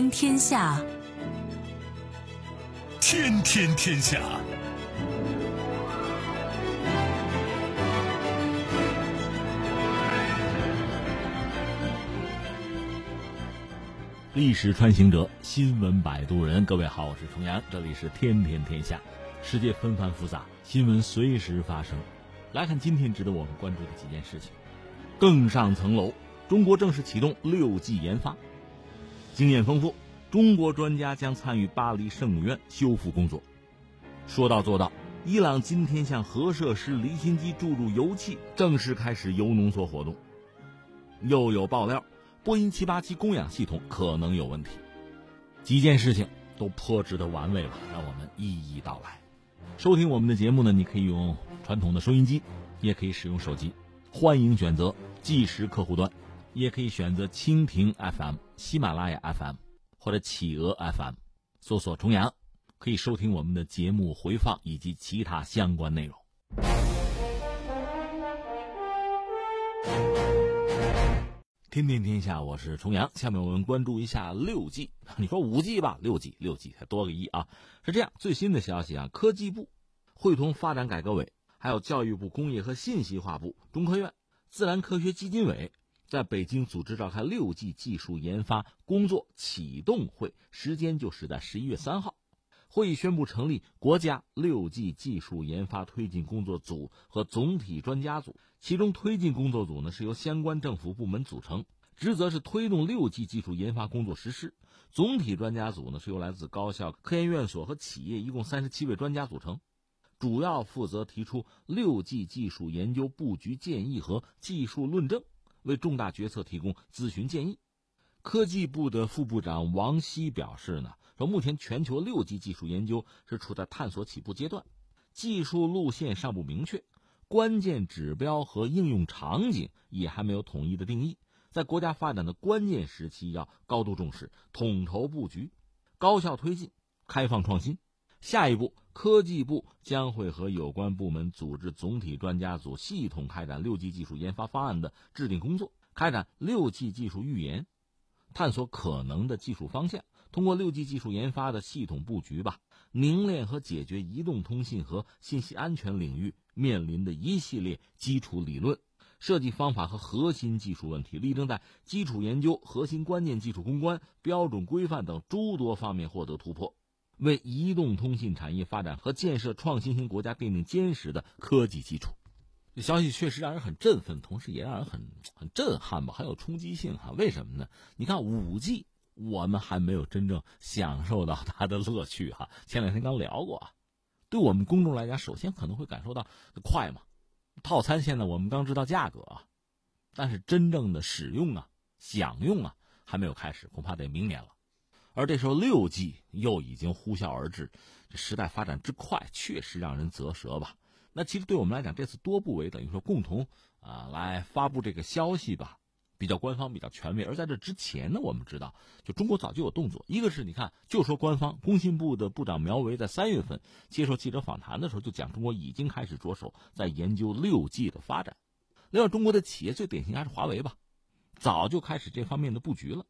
天天下，天天天下。历史穿行者，新闻摆渡人。各位好，我是重阳，这里是天天天下。世界纷繁复杂，新闻随时发生。来看今天值得我们关注的几件事情。更上层楼，中国正式启动六 G 研发，经验丰富，中国专家将参与巴黎圣母院修复工作。说到做到，伊朗今天向核设施离心机注入油气，正式开始铀浓缩活动。又有爆料。波音787供氧系统可能有问题，几件事情都颇值得玩味吧？让我们一一道来。收听我们的节目呢，你可以用传统的收音机，也可以使用手机，欢迎选择即时客户端，也可以选择蜻蜓 FM、喜马拉雅 FM 或者企鹅 FM，搜索“重阳”，可以收听我们的节目回放以及其他相关内容。天天天下，我是重阳。下面我们关注一下六 G。你说五 G 吧，六 G 六 G 才多个一啊。是这样，最新的消息啊，科技部会同发展改革委，还有教育部工业和信息化部、中科院、自然科学基金委，在北京组织召开六 G 技术研发工作启动会，时间就是在十一月三号。会议宣布成立国家六 G 技术研发推进工作组和总体专家组，其中推进工作组呢是由相关政府部门组成，职责是推动六 G 技术研发工作实施；总体专家组呢是由来自高校、科研院所和企业一共三十七位专家组成，主要负责提出六 G 技术研究布局建议和技术论证，为重大决策提供咨询建议。科技部的副部长王希表示呢。说目前全球六 G 技术研究是处在探索起步阶段，技术路线尚不明确，关键指标和应用场景也还没有统一的定义。在国家发展的关键时期，要高度重视，统筹布局，高效推进，开放创新。下一步，科技部将会和有关部门组织总体专家组，系统开展六 G 技术研发方案的制定工作，开展六 G 技术预研，探索可能的技术方向。通过六 G 技术研发的系统布局吧，凝练和解决移动通信和信息安全领域面临的一系列基础理论、设计方法和核心技术问题，力争在基础研究、核心关键技术攻关、标准规范等诸多方面获得突破，为移动通信产业发展和建设创新型国家奠定坚实的科技基础。这消息确实让人很振奋，同时也让人很很震撼吧，很有冲击性哈。为什么呢？你看五 G。我们还没有真正享受到它的乐趣哈。前两天刚聊过啊，对我们公众来讲，首先可能会感受到快嘛，套餐现在我们刚知道价格啊，但是真正的使用啊、享用啊还没有开始，恐怕得明年了。而这时候六 G 又已经呼啸而至，这时代发展之快，确实让人啧舌吧。那其实对我们来讲，这次多部委等于说共同啊来发布这个消息吧。比较官方、比较权威，而在这之前呢，我们知道，就中国早就有动作。一个是你看，就说官方，工信部的部长苗圩在三月份接受记者访谈的时候就讲，中国已经开始着手在研究六 G 的发展。另外，中国的企业最典型还是华为吧，早就开始这方面的布局了。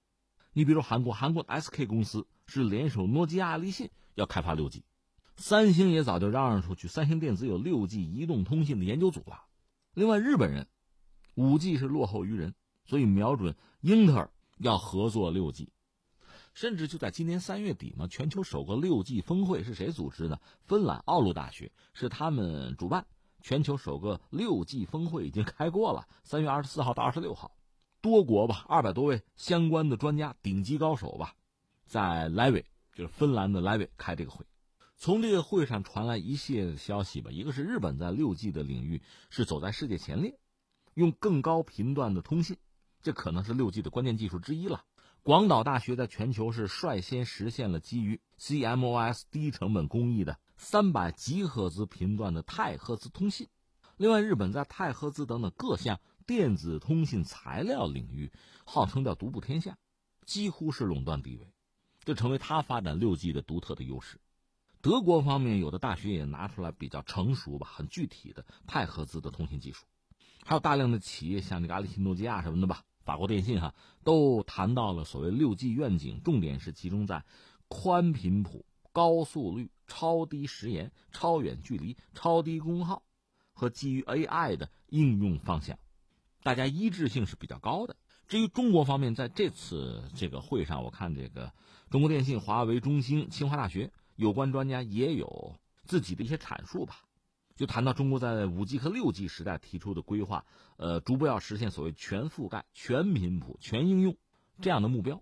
你比如韩国，韩国的 SK 公司是联手诺基亚、爱立信要开发六 G，三星也早就嚷嚷出去，三星电子有六 G 移动通信的研究组了。另外，日本人五 G 是落后于人。所以瞄准英特尔要合作六 G，甚至就在今年三月底嘛，全球首个六 G 峰会是谁组织的？芬兰奥鲁大学是他们主办。全球首个六 G 峰会已经开过了，三月二十四号到二十六号，多国吧，二百多位相关的专家、顶级高手吧，在莱维，就是芬兰的莱维开这个会。从这个会上传来一系列的消息吧，一个是日本在六 G 的领域是走在世界前列，用更高频段的通信。这可能是六 G 的关键技术之一了。广岛大学在全球是率先实现了基于 CMOS 低成本工艺的三百吉赫兹频段的太赫兹通信。另外，日本在太赫兹等等各项电子通信材料领域号称叫独步天下，几乎是垄断地位，这成为它发展六 G 的独特的优势。德国方面有的大学也拿出来比较成熟吧、很具体的太赫兹的通信技术。还有大量的企业，像这个阿里信、诺基亚什么的吧，法国电信哈，都谈到了所谓六 G 愿景，重点是集中在宽频谱、高速率、超低时延、超远距离、超低功耗和基于 AI 的应用方向，大家一致性是比较高的。至于中国方面，在这次这个会上，我看这个中国电信、华为、中兴、清华大学有关专家也有自己的一些阐述吧，就谈到中国在五 G 和六 G 时代提出的规划，呃，逐步要实现所谓全覆盖、全频谱、全应用这样的目标。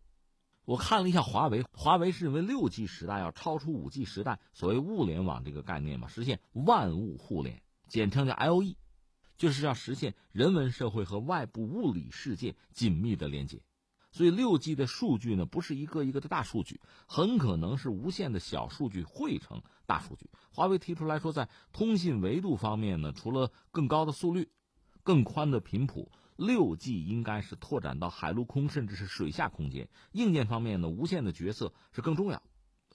我看了一下华为，华为是认为六 G 时代要超出五 G 时代所谓物联网这个概念嘛，实现万物互联，简称叫 LE。就是要实现人文社会和外部物理世界紧密的连接，所以六 G 的数据呢，不是一个一个的大数据，很可能是无限的小数据汇成大数据。华为提出来说，在通信维度方面呢，除了更高的速率、更宽的频谱，六 G 应该是拓展到海陆空甚至是水下空间。硬件方面呢，无线的角色是更重要。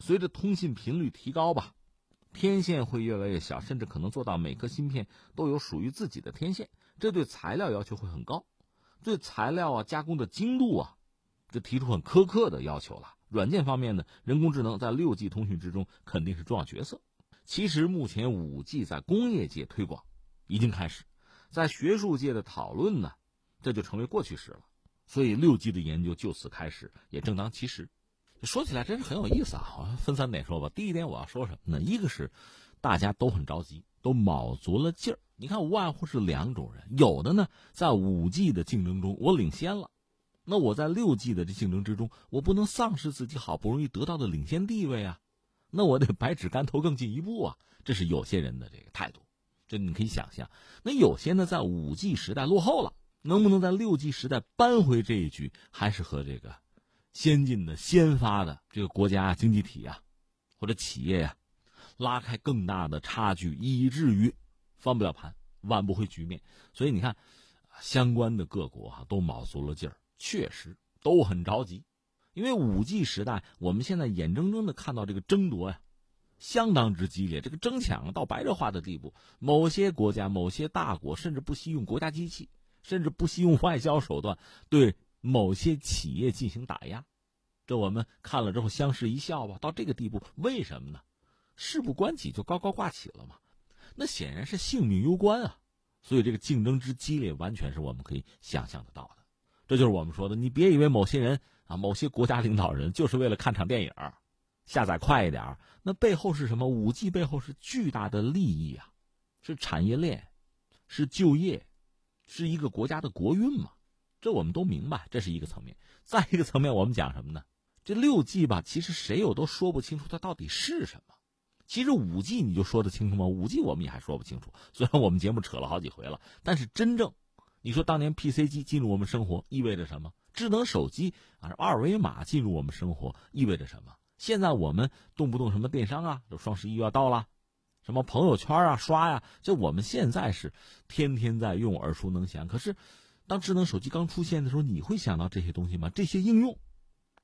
随着通信频率提高吧。天线会越来越小，甚至可能做到每颗芯片都有属于自己的天线。这对材料要求会很高，对材料啊加工的精度啊，就提出很苛刻的要求了。软件方面呢，人工智能在六 G 通讯之中肯定是重要角色。其实目前五 G 在工业界推广已经开始，在学术界的讨论呢，这就成为过去式了。所以六 G 的研究就此开始，也正当其时。说起来真是很有意思啊！我分三点说吧。第一点我要说什么呢？一个是大家都很着急，都卯足了劲儿。你看，无外乎是两种人，有的呢在五 G 的竞争中我领先了，那我在六 G 的这竞争之中，我不能丧失自己好不容易得到的领先地位啊，那我得百尺竿头更进一步啊。这是有些人的这个态度，这你可以想象。那有些呢在五 G 时代落后了，能不能在六 G 时代扳回这一局，还是和这个。先进的、先发的这个国家经济体啊，或者企业呀，拉开更大的差距，以至于翻不了盘、挽不回局面。所以你看，相关的各国哈都卯足了劲儿，确实都很着急。因为五 G 时代，我们现在眼睁睁的看到这个争夺呀，相当之激烈，这个争抢到白热化的地步。某些国家、某些大国甚至不惜用国家机器，甚至不惜用外交手段对。某些企业进行打压，这我们看了之后相视一笑吧。到这个地步，为什么呢？事不关己就高高挂起了嘛？那显然是性命攸关啊！所以这个竞争之激烈，完全是我们可以想象得到的。这就是我们说的，你别以为某些人啊，某些国家领导人就是为了看场电影，下载快一点，那背后是什么？五 G 背后是巨大的利益啊，是产业链，是就业，是一个国家的国运嘛。这我们都明白，这是一个层面。再一个层面，我们讲什么呢？这六 G 吧，其实谁有都说不清楚它到底是什么。其实五 G 你就说得清楚吗？五 G 我们也还说不清楚。虽然我们节目扯了好几回了，但是真正，你说当年 PC 机进入我们生活意味着什么？智能手机啊，二维码进入我们生活意味着什么？现在我们动不动什么电商啊，就双十一要到了，什么朋友圈啊刷呀，就我们现在是天天在用，耳熟能详。可是。当智能手机刚出现的时候，你会想到这些东西吗？这些应用，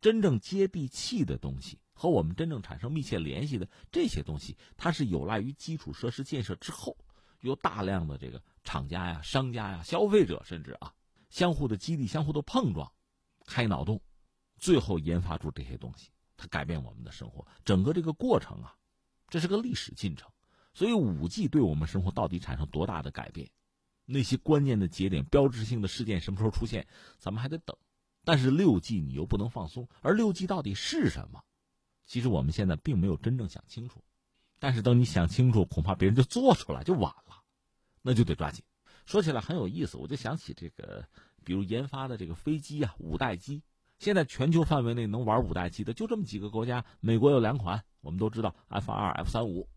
真正接地气的东西，和我们真正产生密切联系的这些东西，它是有赖于基础设施建设之后，有大量的这个厂家呀、商家呀、消费者，甚至啊，相互的激励、相互的碰撞，开脑洞，最后研发出这些东西，它改变我们的生活。整个这个过程啊，这是个历史进程。所以，五 G 对我们生活到底产生多大的改变？那些关键的节点、标志性的事件什么时候出现，咱们还得等。但是六 G 你又不能放松，而六 G 到底是什么？其实我们现在并没有真正想清楚。但是等你想清楚，恐怕别人就做出来就晚了，那就得抓紧。说起来很有意思，我就想起这个，比如研发的这个飞机啊，五代机。现在全球范围内能玩五代机的就这么几个国家，美国有两款，我们都知道 F 二、F 三五，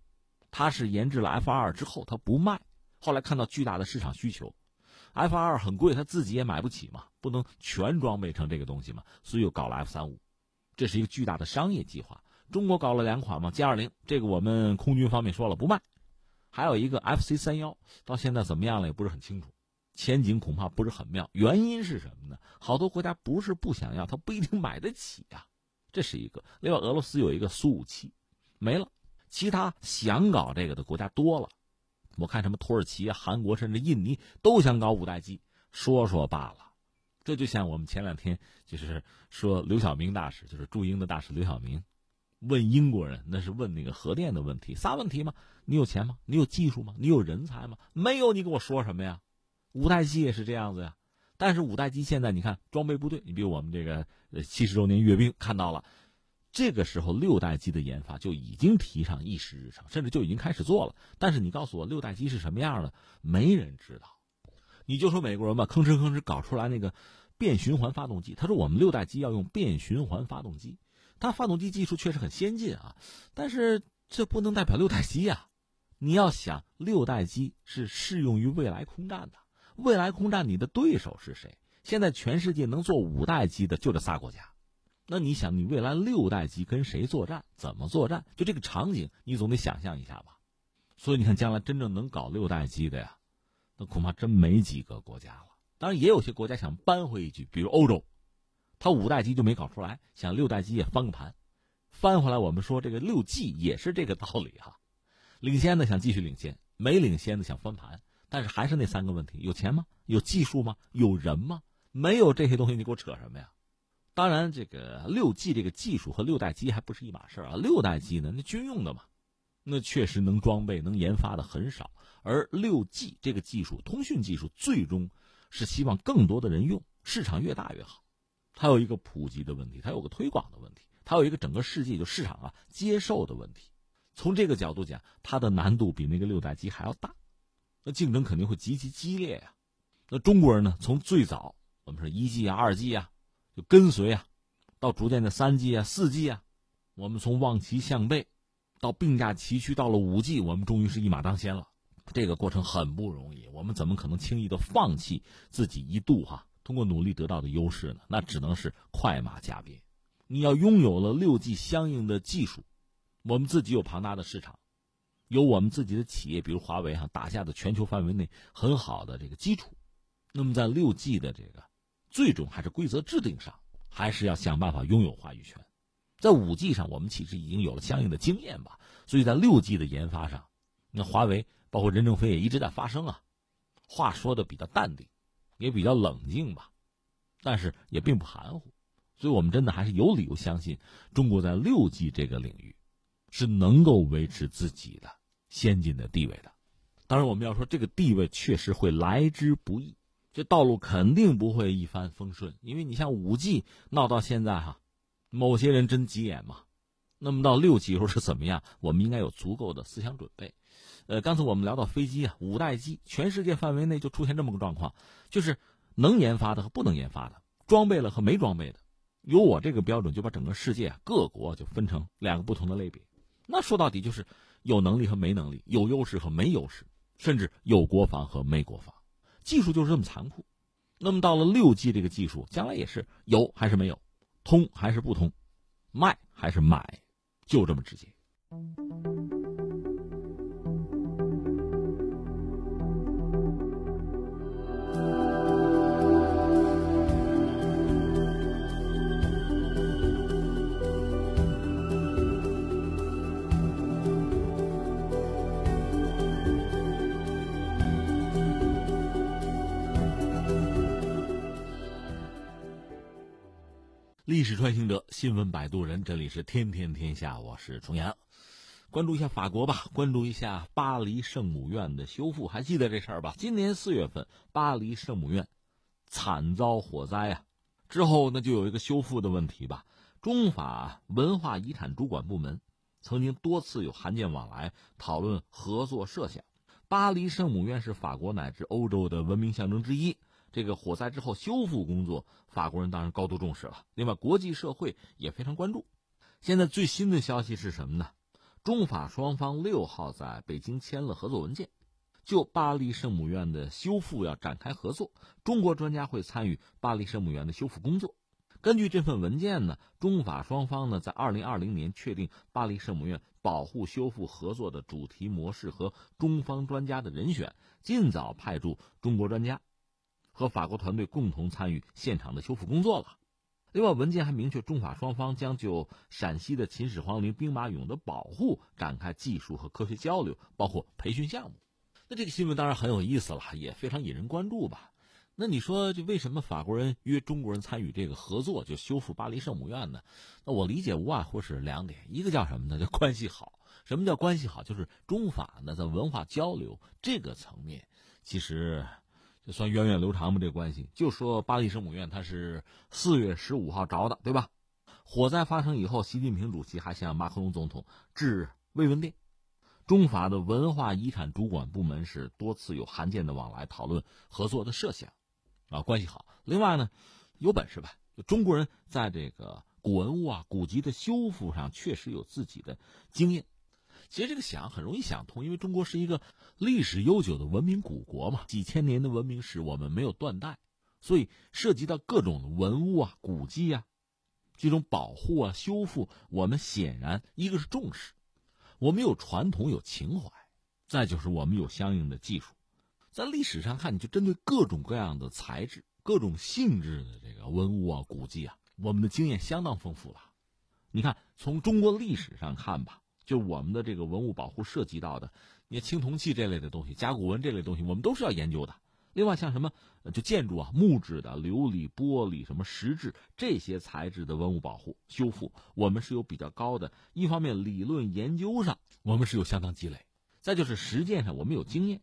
它是研制了 F 二之后，它不卖。后来看到巨大的市场需求，F 二很贵，他自己也买不起嘛，不能全装备成这个东西嘛，所以又搞了 F 三五，这是一个巨大的商业计划。中国搞了两款嘛，G 二零这个我们空军方面说了不卖，还有一个 FC 三幺，到现在怎么样了也不是很清楚，前景恐怕不是很妙。原因是什么呢？好多国家不是不想要，他不一定买得起呀，这是一个。另外，俄罗斯有一个苏五七，没了，其他想搞这个的国家多了。我看什么土耳其啊、韩国甚至印尼都想搞五代机，说说罢了。这就像我们前两天就是说刘晓明大使，就是驻英的大使刘晓明，问英国人，那是问那个核电的问题，仨问题吗？你有钱吗？你有技术吗？你有人才吗？没有，你跟我说什么呀？五代机也是这样子呀。但是五代机现在你看装备部队，你比如我们这个七十周年阅兵看到了，这个时候六代机的研发就已经提上议事日程，甚至就已经开始做了。但是你告诉我六代机是什么样的，没人知道。你就说美国人吧，吭哧吭哧搞出来那个变循环发动机，他说我们六代机要用变循环发动机，它发动机技术确实很先进啊，但是这不能代表六代机呀。你要想六代机是适用于未来空战的。未来空战，你的对手是谁？现在全世界能做五代机的就这仨国家，那你想，你未来六代机跟谁作战？怎么作战？就这个场景，你总得想象一下吧。所以你看，将来真正能搞六代机的呀，那恐怕真没几个国家了。当然，也有些国家想扳回一局，比如欧洲，他五代机就没搞出来，想六代机也翻个盘，翻回来。我们说这个六 G 也是这个道理哈，领先的想继续领先，没领先的想翻盘。但是还是那三个问题：有钱吗？有技术吗？有人吗？没有这些东西，你给我扯什么呀？当然，这个六 G 这个技术和六代机还不是一码事啊。六代机呢，那军用的嘛，那确实能装备、能研发的很少。而六 G 这个技术，通讯技术，最终是希望更多的人用，市场越大越好。它有一个普及的问题，它有个推广的问题，它有一个整个世界就市场啊接受的问题。从这个角度讲，它的难度比那个六代机还要大。那竞争肯定会极其激烈呀。那中国人呢？从最早我们说一 G 啊、二 G 啊，就跟随啊，到逐渐的三 G 啊、四 G 啊，我们从望其项背，到并驾齐驱，到了五 G，我们终于是一马当先了。这个过程很不容易，我们怎么可能轻易的放弃自己一度哈通过努力得到的优势呢？那只能是快马加鞭。你要拥有了六 G 相应的技术，我们自己有庞大的市场。有我们自己的企业，比如华为哈，打下的全球范围内很好的这个基础。那么在六 G 的这个最终还是规则制定上，还是要想办法拥有话语权。在五 G 上，我们其实已经有了相应的经验吧。所以在六 G 的研发上，那华为包括任正非也一直在发声啊，话说的比较淡定，也比较冷静吧，但是也并不含糊。所以我们真的还是有理由相信，中国在六 G 这个领域是能够维持自己的。先进的地位的，当然我们要说这个地位确实会来之不易，这道路肯定不会一帆风顺。因为你像五 G 闹到现在哈，某些人真急眼嘛。那么到六 G 时候是怎么样？我们应该有足够的思想准备。呃，刚才我们聊到飞机啊，五代机，全世界范围内就出现这么个状况，就是能研发的和不能研发的，装备了和没装备的，有我这个标准就把整个世界各国就分成两个不同的类别。那说到底就是。有能力和没能力，有优势和没优势，甚至有国防和没国防，技术就是这么残酷。那么到了六 G 这个技术，将来也是有还是没有，通还是不通，卖还是买，就这么直接。历史穿行者，新闻摆渡人，这里是天天天下，我是重阳。关注一下法国吧，关注一下巴黎圣母院的修复，还记得这事儿吧？今年四月份，巴黎圣母院惨遭火灾啊，之后呢就有一个修复的问题吧。中法文化遗产主管部门曾经多次有函件往来，讨论合作设想。巴黎圣母院是法国乃至欧洲的文明象征之一。这个火灾之后修复工作，法国人当然高度重视了。另外，国际社会也非常关注。现在最新的消息是什么呢？中法双方六号在北京签了合作文件，就巴黎圣母院的修复要展开合作。中国专家会参与巴黎圣母院的修复工作。根据这份文件呢，中法双方呢在二零二零年确定巴黎圣母院保护修复合作的主题模式和中方专家的人选，尽早派驻中国专家。和法国团队共同参与现场的修复工作了。另外，文件还明确，中法双方将就陕西的秦始皇陵兵马俑的保护展开技术和科学交流，包括培训项目。那这个新闻当然很有意思了，也非常引人关注吧。那你说，这为什么法国人约中国人参与这个合作，就修复巴黎圣母院呢？那我理解无外乎是两点，一个叫什么呢？叫关系好。什么叫关系好？就是中法呢在文化交流这个层面，其实就算源远流长吧。这关系，就说巴黎圣母院，它是四月十五号着的，对吧？火灾发生以后，习近平主席还向马克龙总统致慰问电。中法的文化遗产主管部门是多次有函件的往来，讨论合作的设想，啊，关系好。另外呢，有本事吧？中国人在这个古文物啊、古籍的修复上，确实有自己的经验。其实这个想很容易想通，因为中国是一个历史悠久的文明古国嘛，几千年的文明史我们没有断代，所以涉及到各种文物啊、古迹啊，这种保护啊、修复，我们显然一个是重视，我们有传统有情怀，再就是我们有相应的技术，在历史上看，你就针对各种各样的材质、各种性质的这个文物啊、古迹啊，我们的经验相当丰富了。你看，从中国历史上看吧。就我们的这个文物保护涉及到的，你青铜器这类的东西、甲骨文这类东西，我们都是要研究的。另外，像什么就建筑啊、木质的、琉璃、玻璃、什么石质这些材质的文物保护修复，我们是有比较高的。一方面，理论研究上我们是有相当积累；再就是实践上我们有经验，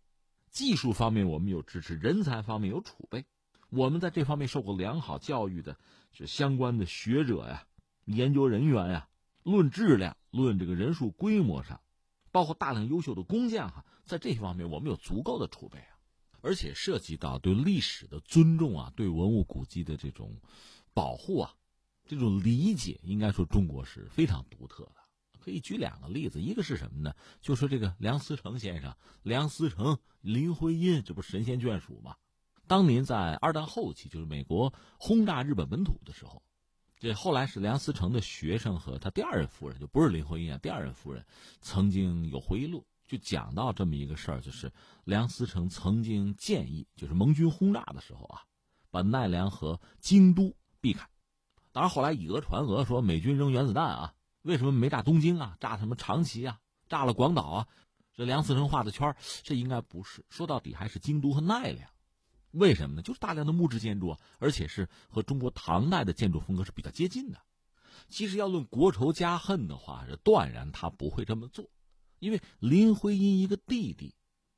技术方面我们有支持，人才方面有储备。我们在这方面受过良好教育的，是相关的学者呀、研究人员呀。论质量，论这个人数规模上，包括大量优秀的工匠哈，在这些方面我们有足够的储备啊，而且涉及到对历史的尊重啊，对文物古迹的这种保护啊，这种理解，应该说中国是非常独特的。可以举两个例子，一个是什么呢？就说这个梁思成先生，梁思成、林徽因，这不神仙眷属吗？当年在二战后期，就是美国轰炸日本本土的时候。这后来是梁思成的学生和他第二任夫人，就不是林徽因啊，第二任夫人曾经有回忆录，就讲到这么一个事儿，就是梁思成曾经建议，就是盟军轰炸的时候啊，把奈良和京都避开。当然后来以讹传讹，说美军扔原子弹啊，为什么没炸东京啊，炸什么长崎啊，炸了广岛啊？这梁思成画的圈这应该不是，说到底还是京都和奈良。为什么呢？就是大量的木质建筑啊，而且是和中国唐代的建筑风格是比较接近的。其实要论国仇家恨的话，是断然他不会这么做，因为林徽因一个弟弟，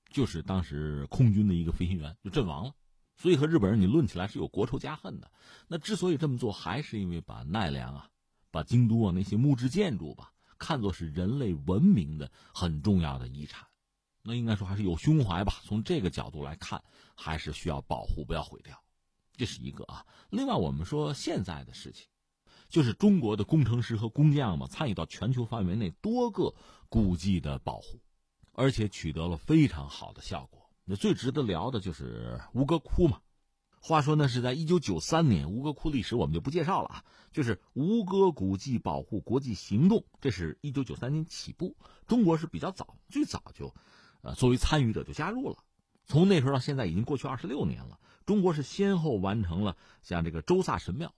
就是当时空军的一个飞行员就阵亡了，所以和日本人你论起来是有国仇家恨的。那之所以这么做，还是因为把奈良啊、把京都啊那些木质建筑吧，看作是人类文明的很重要的遗产。那应该说还是有胸怀吧。从这个角度来看，还是需要保护，不要毁掉，这是一个啊。另外，我们说现在的事情，就是中国的工程师和工匠嘛，参与到全球范围内多个古迹的保护，而且取得了非常好的效果。那最值得聊的就是吴哥窟嘛。话说呢，是在一九九三年，吴哥窟历史我们就不介绍了啊。就是吴哥古迹保护国际行动，这是一九九三年起步，中国是比较早，最早就。呃，作为参与者就加入了，从那时候到现在已经过去二十六年了。中国是先后完成了像这个周萨神庙，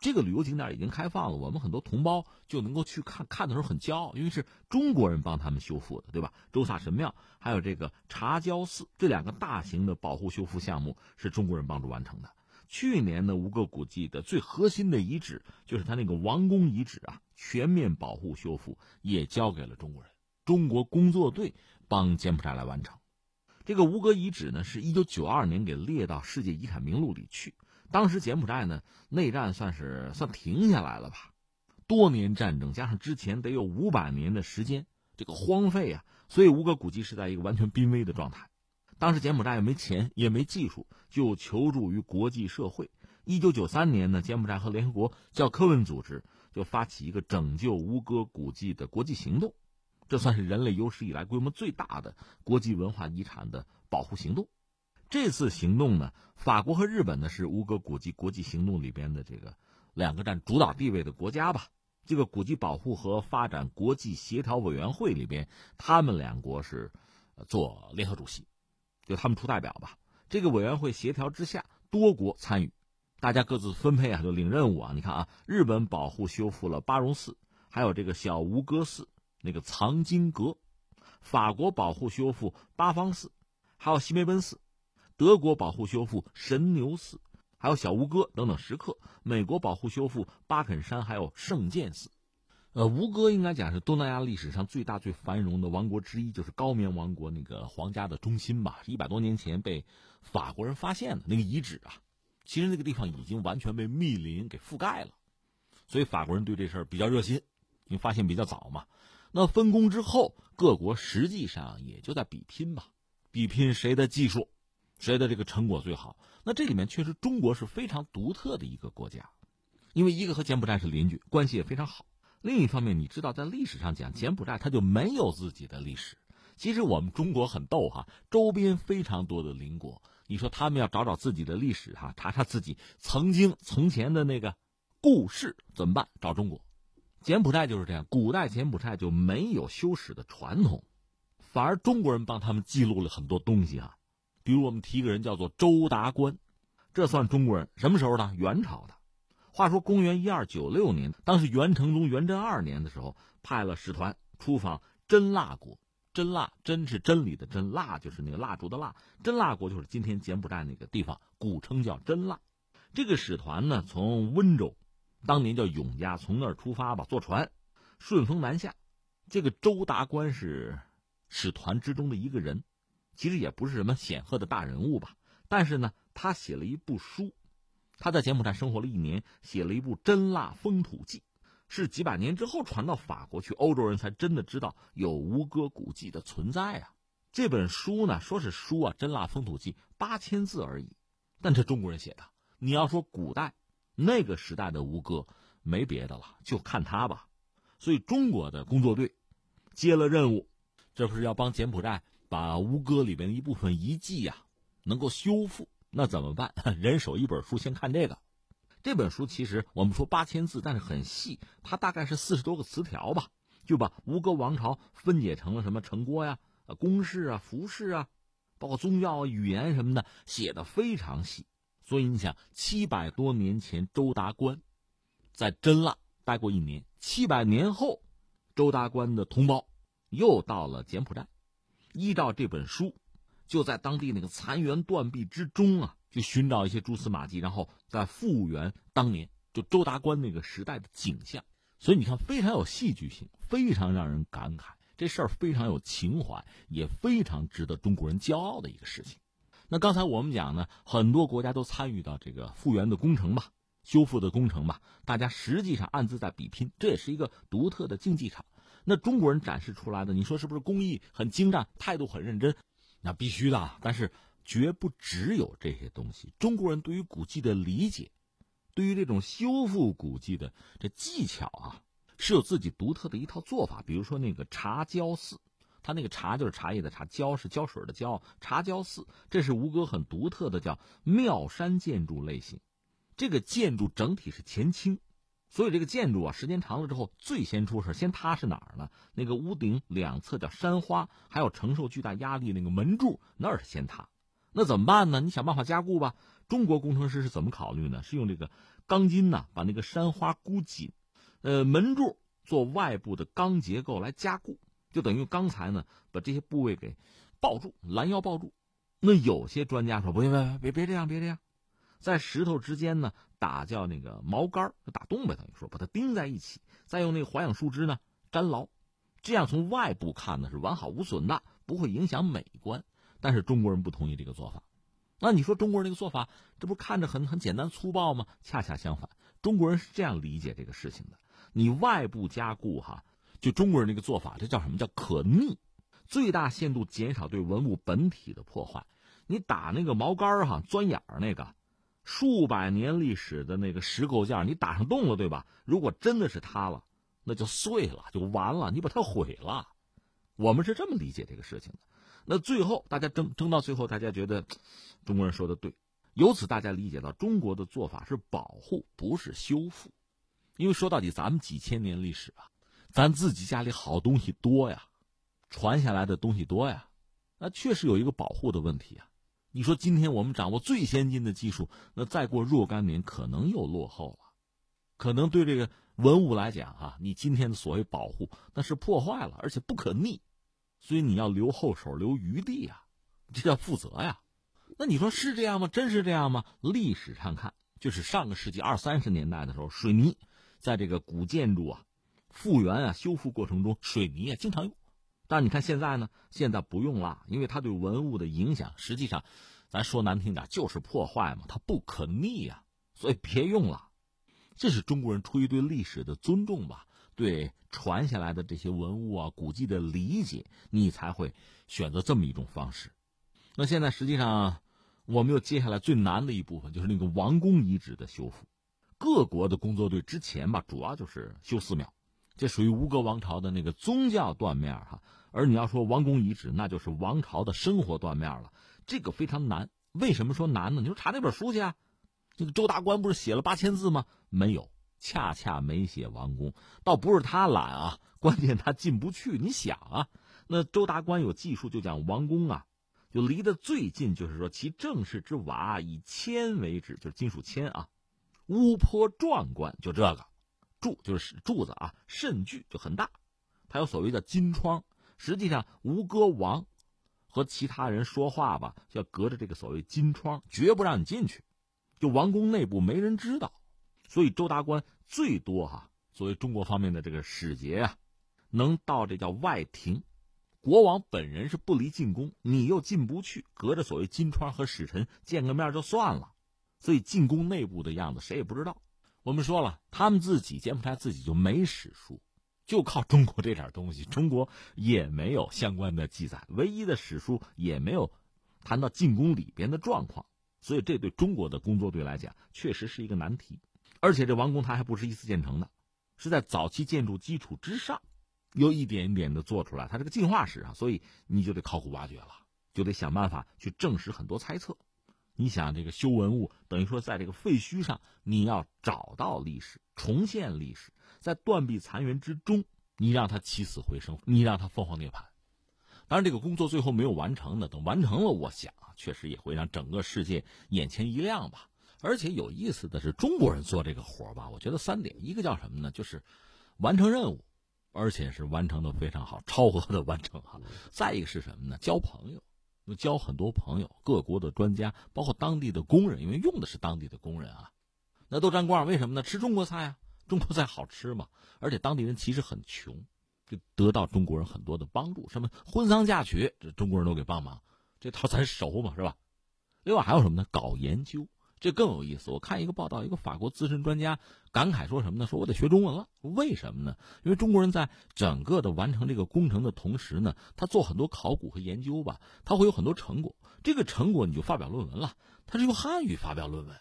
这个旅游景点已经开放了，我们很多同胞就能够去看，看的时候很骄傲，因为是中国人帮他们修复的，对吧？周萨神庙还有这个茶焦寺这两个大型的保护修复项目是中国人帮助完成的。去年的吴哥古迹的最核心的遗址就是他那个王宫遗址啊，全面保护修复也交给了中国人。中国工作队帮柬埔寨来完成，这个吴哥遗址呢，是一九九二年给列到世界遗产名录里去。当时柬埔寨呢内战算是算停下来了吧，多年战争加上之前得有五百年的时间，这个荒废啊，所以吴哥古迹是在一个完全濒危的状态。当时柬埔寨也没钱也没技术，就求助于国际社会。一九九三年呢，柬埔寨和联合国教科文组织就发起一个拯救吴哥古迹的国际行动。这算是人类有史以来规模最大的国际文化遗产的保护行动。这次行动呢，法国和日本呢是吴哥古迹国际行动里边的这个两个占主导地位的国家吧。这个古迹保护和发展国际协调委员会里边，他们两国是做联合主席，就他们出代表吧。这个委员会协调之下，多国参与，大家各自分配啊，就领任务啊。你看啊，日本保护修复了巴戎寺，还有这个小吴哥寺。那个藏经阁，法国保护修复八方寺，还有西梅奔寺，德国保护修复神牛寺，还有小吴哥等等石刻；美国保护修复巴肯山，还有圣剑寺。呃，吴哥应该讲是东南亚历史上最大最繁荣的王国之一，就是高棉王国那个皇家的中心吧。一百多年前被法国人发现的那个遗址啊，其实那个地方已经完全被密林给覆盖了，所以法国人对这事儿比较热心，因为发现比较早嘛。那分工之后，各国实际上也就在比拼吧，比拼谁的技术，谁的这个成果最好。那这里面确实中国是非常独特的一个国家，因为一个和柬埔寨是邻居，关系也非常好。另一方面，你知道，在历史上讲，柬埔寨它就没有自己的历史。其实我们中国很逗哈，周边非常多的邻国，你说他们要找找自己的历史哈，查查自己曾经从前的那个故事怎么办？找中国，柬埔寨就是这样。古代柬埔寨就没有修史的传统，反而中国人帮他们记录了很多东西啊。比如我们提一个人叫做周达观，这算中国人什么时候的？元朝的。话说，公元一二九六年，当时元成宗元贞二年的时候，派了使团出访真腊国。真腊，真是真理的真，腊就是那个蜡烛的蜡。真腊国就是今天柬埔寨那个地方，古称叫真腊。这个使团呢，从温州，当年叫永嘉，从那儿出发吧，坐船，顺风南下。这个周达观是使团之中的一个人，其实也不是什么显赫的大人物吧，但是呢，他写了一部书。他在柬埔寨生活了一年，写了一部《真腊风土记》，是几百年之后传到法国去，欧洲人才真的知道有吴哥古迹的存在啊。这本书呢，说是书啊，《真腊风土记》八千字而已，但这中国人写的。你要说古代那个时代的吴哥，没别的了，就看他吧。所以中国的工作队接了任务，这不是要帮柬埔寨把吴哥里面的一部分遗迹呀，能够修复。那怎么办？人手一本书，先看这个。这本书其实我们说八千字，但是很细，它大概是四十多个词条吧，就把吴哥王朝分解成了什么城郭呀、宫室啊、服饰啊，包括宗教、语言什么的，写的非常细。所以你想，七百多年前周达观在真腊待过一年，七百年后，周达观的同胞又到了柬埔寨，依照这本书。就在当地那个残垣断壁之中啊，去寻找一些蛛丝马迹，然后再复原当年就周达观那个时代的景象。所以你看，非常有戏剧性，非常让人感慨。这事儿非常有情怀，也非常值得中国人骄傲的一个事情。那刚才我们讲呢，很多国家都参与到这个复原的工程吧、修复的工程吧，大家实际上暗自在比拼，这也是一个独特的竞技场。那中国人展示出来的，你说是不是工艺很精湛，态度很认真？那必须的，但是绝不只有这些东西。中国人对于古迹的理解，对于这种修复古迹的这技巧啊，是有自己独特的一套做法。比如说那个茶胶寺，它那个茶就是茶叶的茶，胶是胶水的胶。茶胶寺，这是吴哥很独特的叫庙山建筑类型。这个建筑整体是前倾。所以这个建筑啊，时间长了之后，最先出事，先塌是哪儿呢？那个屋顶两侧叫山花，还有承受巨大压力那个门柱那是先塌。那怎么办呢？你想办法加固吧。中国工程师是怎么考虑呢？是用这个钢筋呢，把那个山花箍紧，呃，门柱做外部的钢结构来加固，就等于刚才呢把这些部位给抱住，拦腰抱住。那有些专家说不行，别别别这样，别这样。在石头之间呢，打叫那个锚杆打洞呗，等于说把它钉在一起，再用那个环氧树脂呢粘牢，这样从外部看呢是完好无损的，不会影响美观。但是中国人不同意这个做法，那你说中国人这个做法，这不看着很很简单粗暴吗？恰恰相反，中国人是这样理解这个事情的：你外部加固哈，就中国人那个做法，这叫什么叫可逆，最大限度减少对文物本体的破坏。你打那个毛杆哈，钻眼儿那个。数百年历史的那个石构件，你打上洞了，对吧？如果真的是塌了，那就碎了，就完了，你把它毁了。我们是这么理解这个事情的。那最后大家争争到最后，大家觉得中国人说的对，由此大家理解到中国的做法是保护，不是修复。因为说到底，咱们几千年历史啊，咱自己家里好东西多呀，传下来的东西多呀，那确实有一个保护的问题啊。你说今天我们掌握最先进的技术，那再过若干年可能又落后了，可能对这个文物来讲啊，你今天的所谓保护那是破坏了，而且不可逆，所以你要留后手，留余地啊，这叫负责呀。那你说是这样吗？真是这样吗？历史上看，就是上个世纪二三十年代的时候，水泥在这个古建筑啊复原啊修复过程中，水泥啊经常用。但你看现在呢，现在不用了，因为它对文物的影响，实际上，咱说难听点就是破坏嘛，它不可逆呀，所以别用了。这是中国人出于对历史的尊重吧，对传下来的这些文物啊、古迹的理解，你才会选择这么一种方式。那现在实际上，我们又接下来最难的一部分，就是那个王宫遗址的修复。各国的工作队之前吧，主要就是修寺庙，这属于吴哥王朝的那个宗教断面哈。而你要说王宫遗址，那就是王朝的生活断面了，这个非常难。为什么说难呢？你说查那本书去啊，这个周达观不是写了八千字吗？没有，恰恰没写王宫。倒不是他懒啊，关键他进不去。你想啊，那周达观有记述就讲王宫啊，就离得最近，就是说其正室之瓦以铅为之，就是金属铅啊。屋坡壮观，就这个柱就是柱子啊，甚巨就很大，它有所谓的金窗。实际上，吴哥王和其他人说话吧，要隔着这个所谓金窗，绝不让你进去。就王宫内部没人知道，所以周达观最多哈，作为中国方面的这个使节啊，能到这叫外廷。国王本人是不离进宫，你又进不去，隔着所谓金窗和使臣见个面就算了。所以进宫内部的样子谁也不知道。我们说了，他们自己柬埔寨自己就没史书。就靠中国这点东西，中国也没有相关的记载，唯一的史书也没有谈到进宫里边的状况，所以这对中国的工作队来讲，确实是一个难题。而且这王宫它还不是一次建成的，是在早期建筑基础之上，又一点一点的做出来，它这个进化史啊，所以你就得考古挖掘了，就得想办法去证实很多猜测。你想这个修文物，等于说在这个废墟上，你要找到历史，重现历史。在断壁残垣之中，你让他起死回生，你让他凤凰涅槃。当然，这个工作最后没有完成的，等完成了，我想，确实也会让整个世界眼前一亮吧。而且有意思的是，中国人做这个活吧，我觉得三点：一个叫什么呢？就是完成任务，而且是完成的非常好，超额的完成哈。再一个是什么呢？交朋友，交很多朋友，各国的专家，包括当地的工人，因为用的是当地的工人啊，那都沾光。为什么呢？吃中国菜啊。中国菜好吃嘛？而且当地人其实很穷，就得到中国人很多的帮助。什么婚丧嫁娶，这中国人都给帮忙，这套咱熟嘛，是吧？另外还有什么呢？搞研究，这更有意思。我看一个报道，一个法国资深专家感慨说什么呢？说我得学中文了。为什么呢？因为中国人在整个的完成这个工程的同时呢，他做很多考古和研究吧，他会有很多成果。这个成果你就发表论文了，他是用汉语发表论文。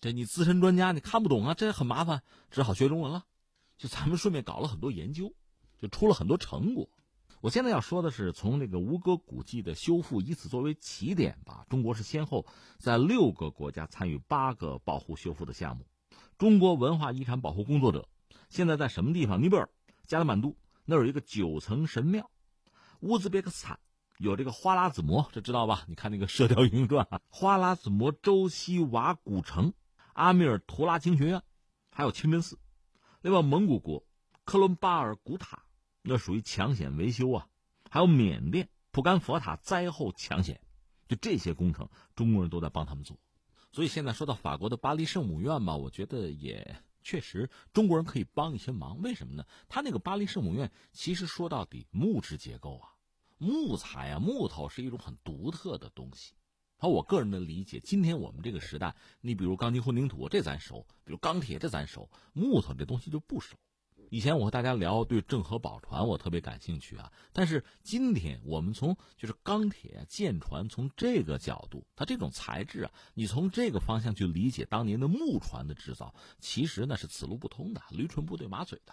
这你资深专家你看不懂啊，这很麻烦，只好学中文了。就咱们顺便搞了很多研究，就出了很多成果。我现在要说的是，从那个吴哥古迹的修复，以此作为起点吧。中国是先后在六个国家参与八个保护修复的项目。中国文化遗产保护工作者现在在什么地方？尼泊尔加德满都那有一个九层神庙。乌兹别克斯坦有这个花剌子模，这知道吧？你看那个《射雕英雄传》啊，花剌子模周西瓦古城。阿米尔图拉经学院，还有清真寺，另外蒙古国克伦巴尔古塔，那属于抢险维修啊，还有缅甸蒲甘佛塔灾后抢险，就这些工程，中国人都在帮他们做。所以现在说到法国的巴黎圣母院吧，我觉得也确实中国人可以帮一些忙。为什么呢？他那个巴黎圣母院其实说到底木质结构啊，木材啊，木头是一种很独特的东西。好，我个人的理解，今天我们这个时代，你比如钢筋混凝土，这咱熟；比如钢铁，这咱熟；木头这东西就不熟。以前我和大家聊对郑和宝船，我特别感兴趣啊。但是今天我们从就是钢铁舰船，从这个角度，它这种材质啊，你从这个方向去理解当年的木船的制造，其实那是此路不通的，驴唇不对马嘴的。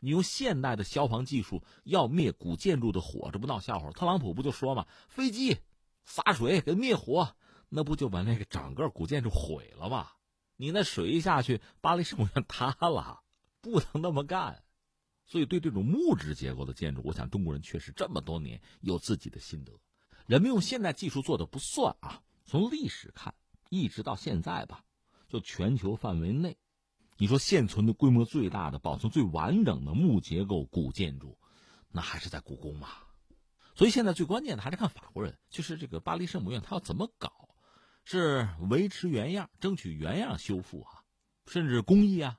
你用现代的消防技术要灭古建筑的火，这不闹笑话？特朗普不就说嘛，飞机。洒水给灭火，那不就把那个整个古建筑毁了吗？你那水一下去，巴黎圣母院塌了，不能那么干。所以，对这种木质结构的建筑，我想中国人确实这么多年有自己的心得。人们用现代技术做的不算啊，从历史看，一直到现在吧，就全球范围内，你说现存的规模最大的、保存最完整的木结构古建筑，那还是在故宫嘛。所以现在最关键的还是看法国人，就是这个巴黎圣母院，他要怎么搞？是维持原样，争取原样修复啊，甚至工艺啊、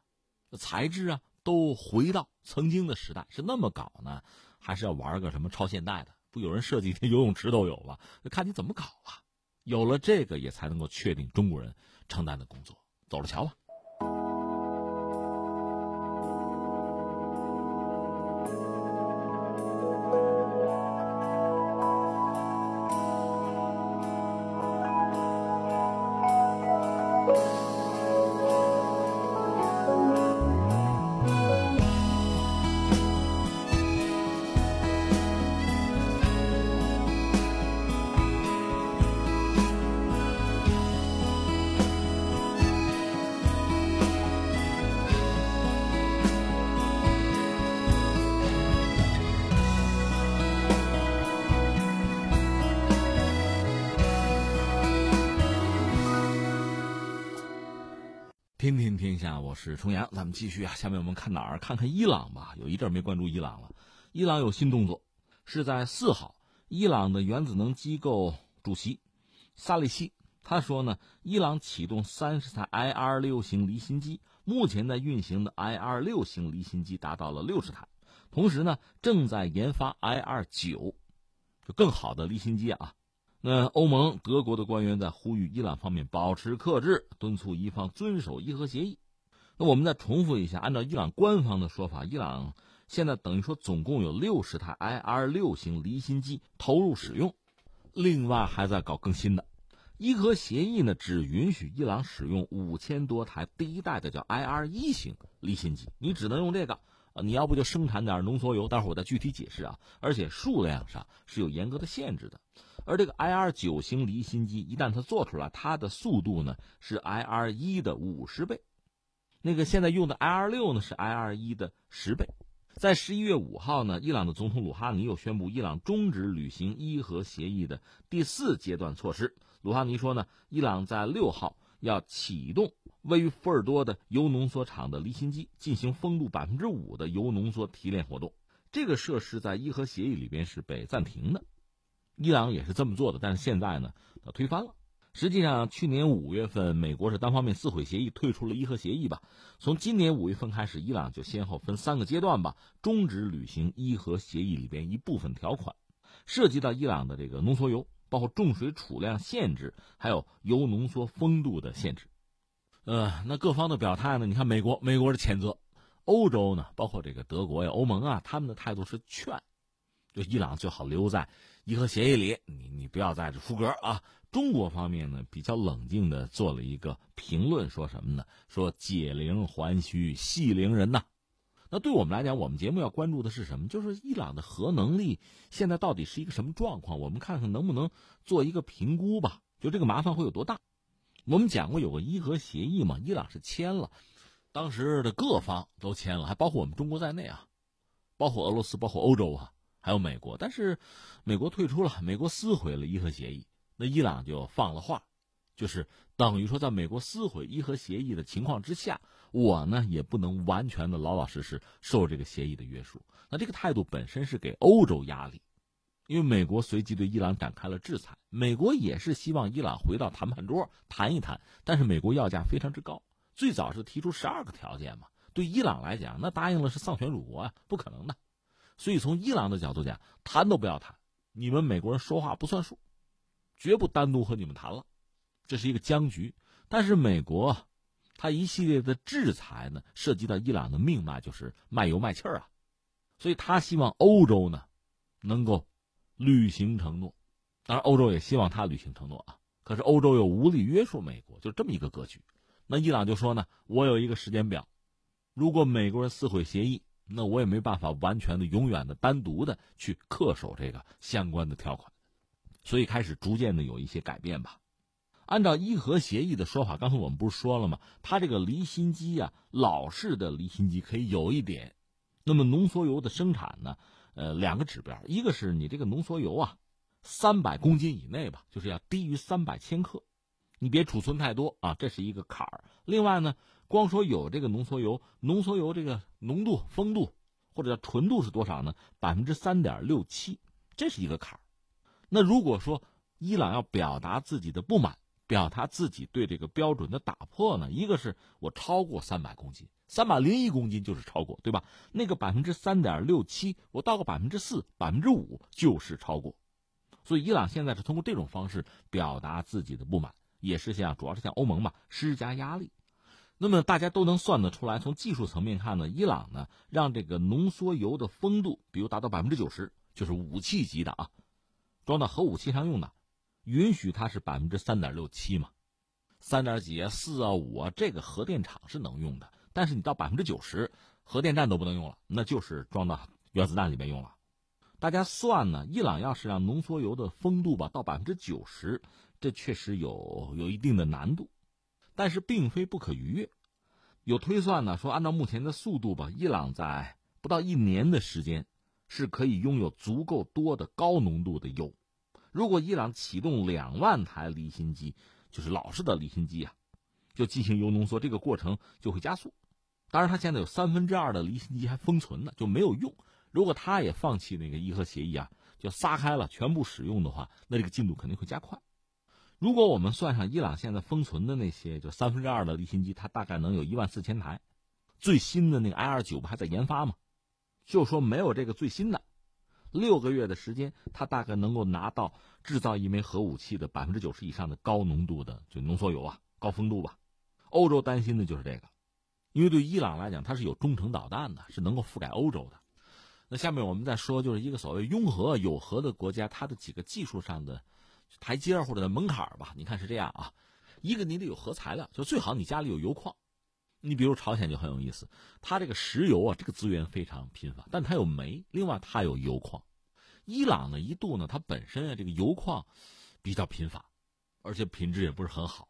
材质啊都回到曾经的时代，是那么搞呢？还是要玩个什么超现代的？不有人设计的游泳池都有了，看你怎么搞啊！有了这个，也才能够确定中国人承担的工作。走着瞧吧。是重阳，咱们继续啊。下面我们看哪儿？看看伊朗吧。有一阵没关注伊朗了。伊朗有新动作，是在四号，伊朗的原子能机构主席萨利希他说呢，伊朗启动三十台 IR 六型离心机，目前在运行的 IR 六型离心机达到了六十台，同时呢，正在研发 IR 九，就更好的离心机啊。那欧盟、德国的官员在呼吁伊朗方面保持克制，敦促伊方遵守伊核协议。那我们再重复一下，按照伊朗官方的说法，伊朗现在等于说总共有六十台 IR 六型离心机投入使用，另外还在搞更新的。伊核协议呢，只允许伊朗使用五千多台第一代的叫 IR 一型离心机，你只能用这个，你要不就生产点浓缩铀，待会儿我再具体解释啊。而且数量上是有严格的限制的。而这个 IR 九型离心机一旦它做出来，它的速度呢是 IR 一的五十倍，那个现在用的 IR 六呢是 IR 一的十倍。在十一月五号呢，伊朗的总统鲁哈尼又宣布伊朗终止履行伊核协议的第四阶段措施。鲁哈尼说呢，伊朗在六号要启动位于福尔多的铀浓缩厂的离心机，进行风度百分之五的铀浓缩提炼活动。这个设施在伊核协议里边是被暂停的。伊朗也是这么做的，但是现在呢，他推翻了。实际上，去年五月份，美国是单方面撕毁协议，退出了伊核协议吧。从今年五月份开始，伊朗就先后分三个阶段吧，终止履行伊核协议里边一部分条款，涉及到伊朗的这个浓缩铀，包括重水储量限制，还有铀浓缩风度的限制。呃，那各方的表态呢？你看，美国，美国是谴责；欧洲呢，包括这个德国呀、欧盟啊，他们的态度是劝。就伊朗最好留在伊核协议里，你你不要在这出格啊！中国方面呢比较冷静的做了一个评论，说什么呢？说解铃还须系铃人呐。那对我们来讲，我们节目要关注的是什么？就是伊朗的核能力现在到底是一个什么状况？我们看看能不能做一个评估吧。就这个麻烦会有多大？我们讲过有个伊核协议嘛，伊朗是签了，当时的各方都签了，还包括我们中国在内啊，包括俄罗斯，包括欧洲啊。还有美国，但是美国退出了，美国撕毁了伊核协议，那伊朗就放了话，就是等于说，在美国撕毁伊核协议的情况之下，我呢也不能完全的老老实实受这个协议的约束。那这个态度本身是给欧洲压力，因为美国随即对伊朗展开了制裁。美国也是希望伊朗回到谈判桌谈一谈，但是美国要价非常之高，最早是提出十二个条件嘛，对伊朗来讲，那答应了是丧权辱国啊，不可能的。所以，从伊朗的角度讲，谈都不要谈，你们美国人说话不算数，绝不单独和你们谈了，这是一个僵局。但是，美国，他一系列的制裁呢，涉及到伊朗的命脉，就是卖油卖气儿啊。所以他希望欧洲呢，能够履行承诺，当然，欧洲也希望他履行承诺啊。可是，欧洲又无力约束美国，就这么一个格局。那伊朗就说呢，我有一个时间表，如果美国人撕毁协议。那我也没办法完全的、永远的、单独的去恪守这个相关的条款，所以开始逐渐的有一些改变吧。按照伊核协议的说法，刚才我们不是说了吗？它这个离心机啊，老式的离心机可以有一点，那么浓缩铀的生产呢，呃，两个指标，一个是你这个浓缩铀啊，三百公斤以内吧，就是要低于三百千克，你别储存太多啊，这是一个坎儿。另外呢。光说有这个浓缩铀，浓缩铀这个浓度、风度或者叫纯度是多少呢？百分之三点六七，这是一个坎儿。那如果说伊朗要表达自己的不满，表达自己对这个标准的打破呢？一个是我超过三百公斤，三百零一公斤就是超过，对吧？那个百分之三点六七，我到个百分之四、百分之五就是超过。所以伊朗现在是通过这种方式表达自己的不满，也是向主要是向欧盟吧施加压力。那么大家都能算得出来，从技术层面看呢，伊朗呢让这个浓缩铀的丰度，比如达到百分之九十，就是武器级的啊，装到核武器上用的，允许它是百分之三点六七嘛，三点几啊、四啊、五啊，这个核电厂是能用的。但是你到百分之九十，核电站都不能用了，那就是装到原子弹里面用了。大家算呢，伊朗要是让浓缩铀的丰度吧到百分之九十，这确实有有一定的难度。但是并非不可逾越，有推算呢说，按照目前的速度吧，伊朗在不到一年的时间，是可以拥有足够多的高浓度的铀。如果伊朗启动两万台离心机，就是老式的离心机啊，就进行铀浓缩，这个过程就会加速。当然，它现在有三分之二的离心机还封存呢，就没有用。如果它也放弃那个伊核协议啊，就撒开了全部使用的话，那这个进度肯定会加快。如果我们算上伊朗现在封存的那些，就三分之二的离心机，它大概能有一万四千台。最新的那个 I 二九不还在研发吗？就说没有这个最新的，六个月的时间，它大概能够拿到制造一枚核武器的百分之九十以上的高浓度的就浓缩铀啊，高丰度吧。欧洲担心的就是这个，因为对伊朗来讲，它是有中程导弹的，是能够覆盖欧洲的。那下面我们再说，就是一个所谓拥核有核的国家，它的几个技术上的。台阶或者门槛吧，你看是这样啊，一个你得有核材料，就最好你家里有油矿。你比如朝鲜就很有意思，它这个石油啊，这个资源非常贫乏，但它有煤，另外它有油矿。伊朗呢，一度呢，它本身啊这个油矿比较贫乏，而且品质也不是很好。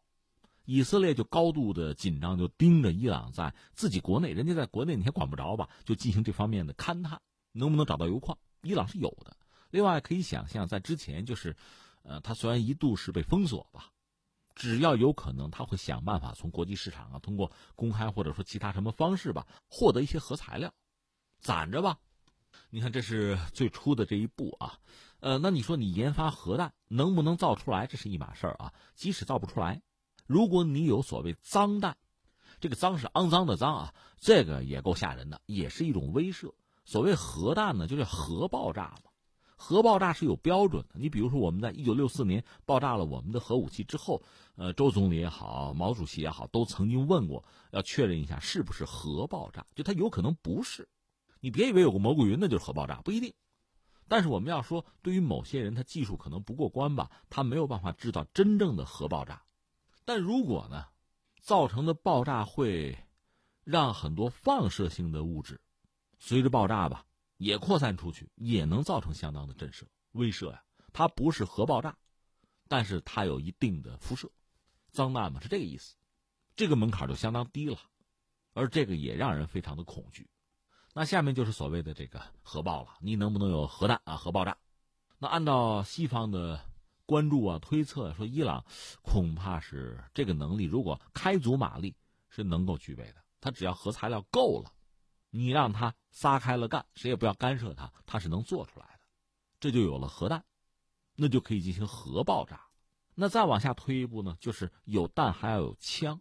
以色列就高度的紧张，就盯着伊朗在自己国内，人家在国内你还管不着吧，就进行这方面的勘探，能不能找到油矿？伊朗是有的。另外可以想象，在之前就是。呃，他虽然一度是被封锁吧，只要有可能，他会想办法从国际市场啊，通过公开或者说其他什么方式吧，获得一些核材料，攒着吧。你看，这是最初的这一步啊。呃，那你说你研发核弹能不能造出来，这是一码事儿啊。即使造不出来，如果你有所谓脏弹，这个脏是肮脏的脏啊，这个也够吓人的，也是一种威慑。所谓核弹呢，就是核爆炸嘛。核爆炸是有标准的。你比如说，我们在一九六四年爆炸了我们的核武器之后，呃，周总理也好，毛主席也好，都曾经问过，要确认一下是不是核爆炸。就它有可能不是，你别以为有个蘑菇云那就是核爆炸，不一定。但是我们要说，对于某些人，他技术可能不过关吧，他没有办法制造真正的核爆炸。但如果呢，造成的爆炸会让很多放射性的物质随着爆炸吧。也扩散出去，也能造成相当的震慑威慑呀。它不是核爆炸，但是它有一定的辐射，脏弹嘛是这个意思。这个门槛就相当低了，而这个也让人非常的恐惧。那下面就是所谓的这个核爆了，你能不能有核弹啊？核爆炸？那按照西方的关注啊、推测说，伊朗恐怕是这个能力，如果开足马力是能够具备的。它只要核材料够了。你让他撒开了干，谁也不要干涉他，他是能做出来的，这就有了核弹，那就可以进行核爆炸。那再往下推一步呢，就是有弹还要有枪。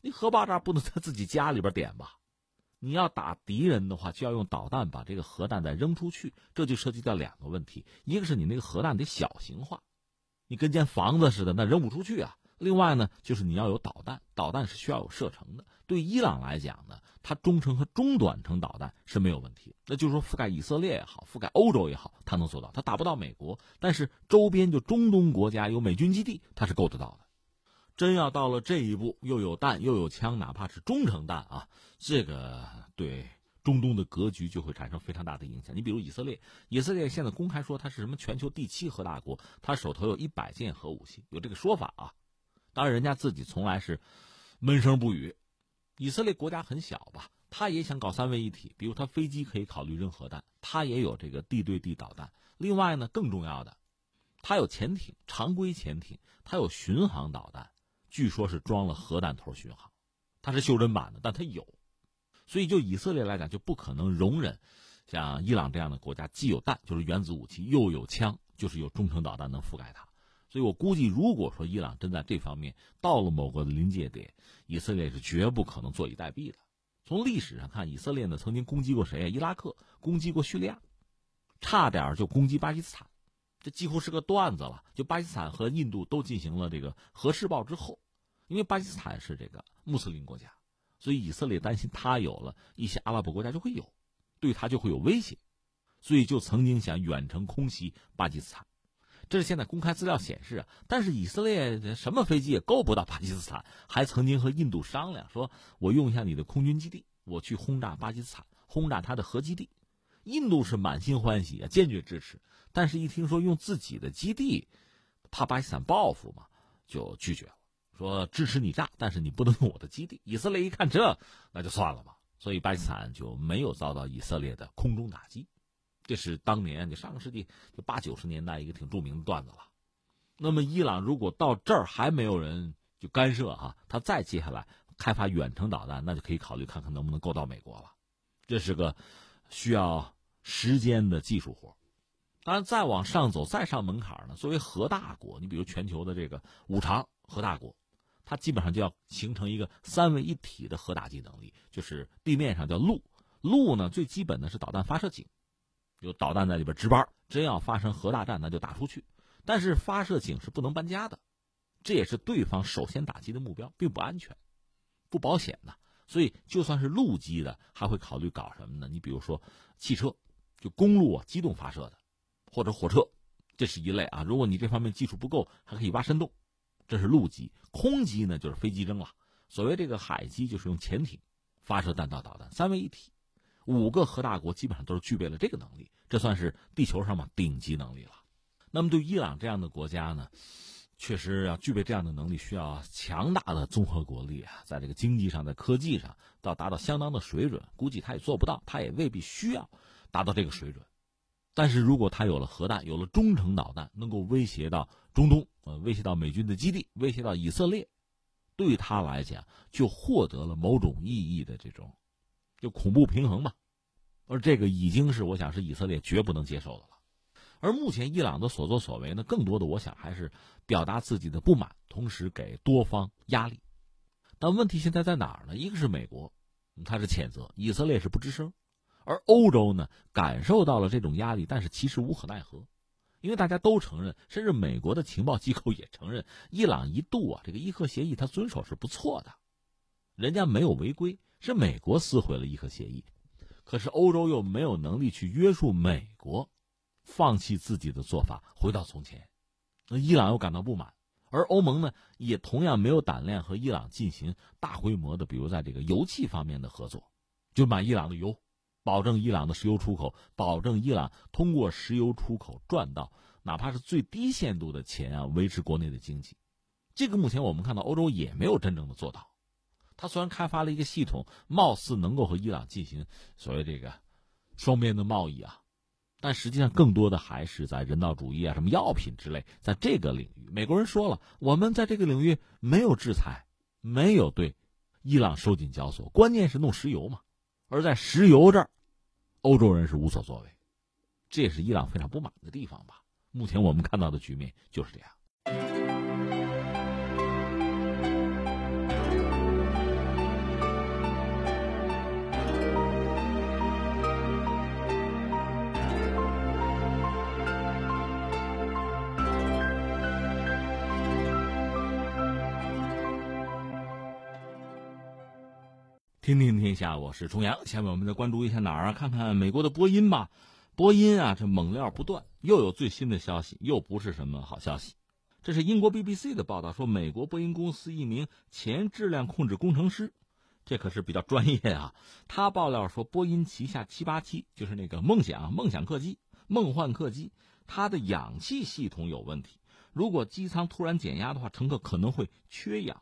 你核爆炸不能在自己家里边点吧？你要打敌人的话，就要用导弹把这个核弹再扔出去，这就涉及到两个问题：一个是你那个核弹得小型化，你跟间房子似的，那扔不出去啊。另外呢，就是你要有导弹，导弹是需要有射程的。对伊朗来讲呢，它中程和中短程导弹是没有问题。那就是说，覆盖以色列也好，覆盖欧洲也好，它能做到。它打不到美国，但是周边就中东国家有美军基地，它是够得到的。真要到了这一步，又有弹又有枪，哪怕是中程弹啊，这个对中东的格局就会产生非常大的影响。你比如以色列，以色列现在公开说它是什么全球第七核大国，它手头有一百件核武器，有这个说法啊。当然，人家自己从来是闷声不语。以色列国家很小吧，他也想搞三位一体，比如他飞机可以考虑扔核弹，他也有这个地对地导弹。另外呢，更重要的，他有潜艇，常规潜艇，他有巡航导弹，据说是装了核弹头巡航，它是袖珍版的，但它有。所以就以色列来讲，就不可能容忍像伊朗这样的国家既有弹，就是原子武器，又有枪，就是有中程导弹能覆盖它。所以我估计，如果说伊朗真在这方面到了某个临界点，以色列是绝不可能坐以待毙的。从历史上看，以色列呢曾经攻击过谁啊？伊拉克攻击过叙利亚，差点就攻击巴基斯坦，这几乎是个段子了。就巴基斯坦和印度都进行了这个核试爆之后，因为巴基斯坦是这个穆斯林国家，所以以色列担心他有了一些阿拉伯国家就会有，对他就会有威胁，所以就曾经想远程空袭巴基斯坦。这是现在公开资料显示啊，但是以色列什么飞机也够不到巴基斯坦，还曾经和印度商量说，我用一下你的空军基地，我去轰炸巴基斯坦，轰炸他的核基地。印度是满心欢喜啊，坚决支持。但是，一听说用自己的基地，怕巴基斯坦报复嘛，就拒绝了，说支持你炸，但是你不能用我的基地。以色列一看这，那就算了吧。所以巴基斯坦就没有遭到以色列的空中打击。这是当年你上个世纪就八九十年代一个挺著名的段子了。那么伊朗如果到这儿还没有人就干涉哈，他再接下来开发远程导弹，那就可以考虑看看能不能够到美国了。这是个需要时间的技术活。当然再往上走，再上门槛呢，作为核大国，你比如全球的这个五常核大国，它基本上就要形成一个三位一体的核打击能力，就是地面上叫陆，陆呢最基本的是导弹发射井。有导弹在里边值班，真要发生核大战，那就打出去。但是发射井是不能搬家的，这也是对方首先打击的目标，并不安全、不保险的。所以就算是陆基的，还会考虑搞什么呢？你比如说汽车，就公路啊，机动发射的，或者火车，这是一类啊。如果你这方面技术不够，还可以挖深洞，这是陆基。空基呢，就是飞机扔了。所谓这个海基，就是用潜艇发射弹道导弹，三位一体。五个核大国基本上都是具备了这个能力，这算是地球上嘛顶级能力了。那么对伊朗这样的国家呢，确实要具备这样的能力，需要强大的综合国力啊，在这个经济上、在科技上，要达到相当的水准。估计他也做不到，他也未必需要达到这个水准。但是如果他有了核弹，有了中程导弹，能够威胁到中东，呃，威胁到美军的基地，威胁到以色列，对他来讲就获得了某种意义的这种。就恐怖平衡吧，而这个已经是我想是以色列绝不能接受的了。而目前伊朗的所作所为呢，更多的我想还是表达自己的不满，同时给多方压力。但问题现在在哪儿呢？一个是美国，他是谴责以色列是不吱声，而欧洲呢感受到了这种压力，但是其实无可奈何，因为大家都承认，甚至美国的情报机构也承认，伊朗一度啊这个伊核协议他遵守是不错的，人家没有违规。是美国撕毁了伊核协议，可是欧洲又没有能力去约束美国，放弃自己的做法，回到从前。那伊朗又感到不满，而欧盟呢，也同样没有胆量和伊朗进行大规模的，比如在这个油气方面的合作，就买伊朗的油，保证伊朗的石油出口，保证伊朗通过石油出口赚到哪怕是最低限度的钱啊，维持国内的经济。这个目前我们看到欧洲也没有真正的做到。他虽然开发了一个系统，貌似能够和伊朗进行所谓这个双边的贸易啊，但实际上更多的还是在人道主义啊、什么药品之类，在这个领域，美国人说了，我们在这个领域没有制裁，没有对伊朗收紧交锁，关键是弄石油嘛。而在石油这儿，欧洲人是无所作为，这也是伊朗非常不满的地方吧。目前我们看到的局面就是这样。听听天下，我是重阳。下面我们再关注一下哪儿啊？看看美国的波音吧。波音啊，这猛料不断，又有最新的消息，又不是什么好消息。这是英国 BBC 的报道，说美国波音公司一名前质量控制工程师，这可是比较专业啊。他爆料说，波音旗下787就是那个梦想梦想客机、梦幻客机，它的氧气系统有问题。如果机舱突然减压的话，乘客可能会缺氧。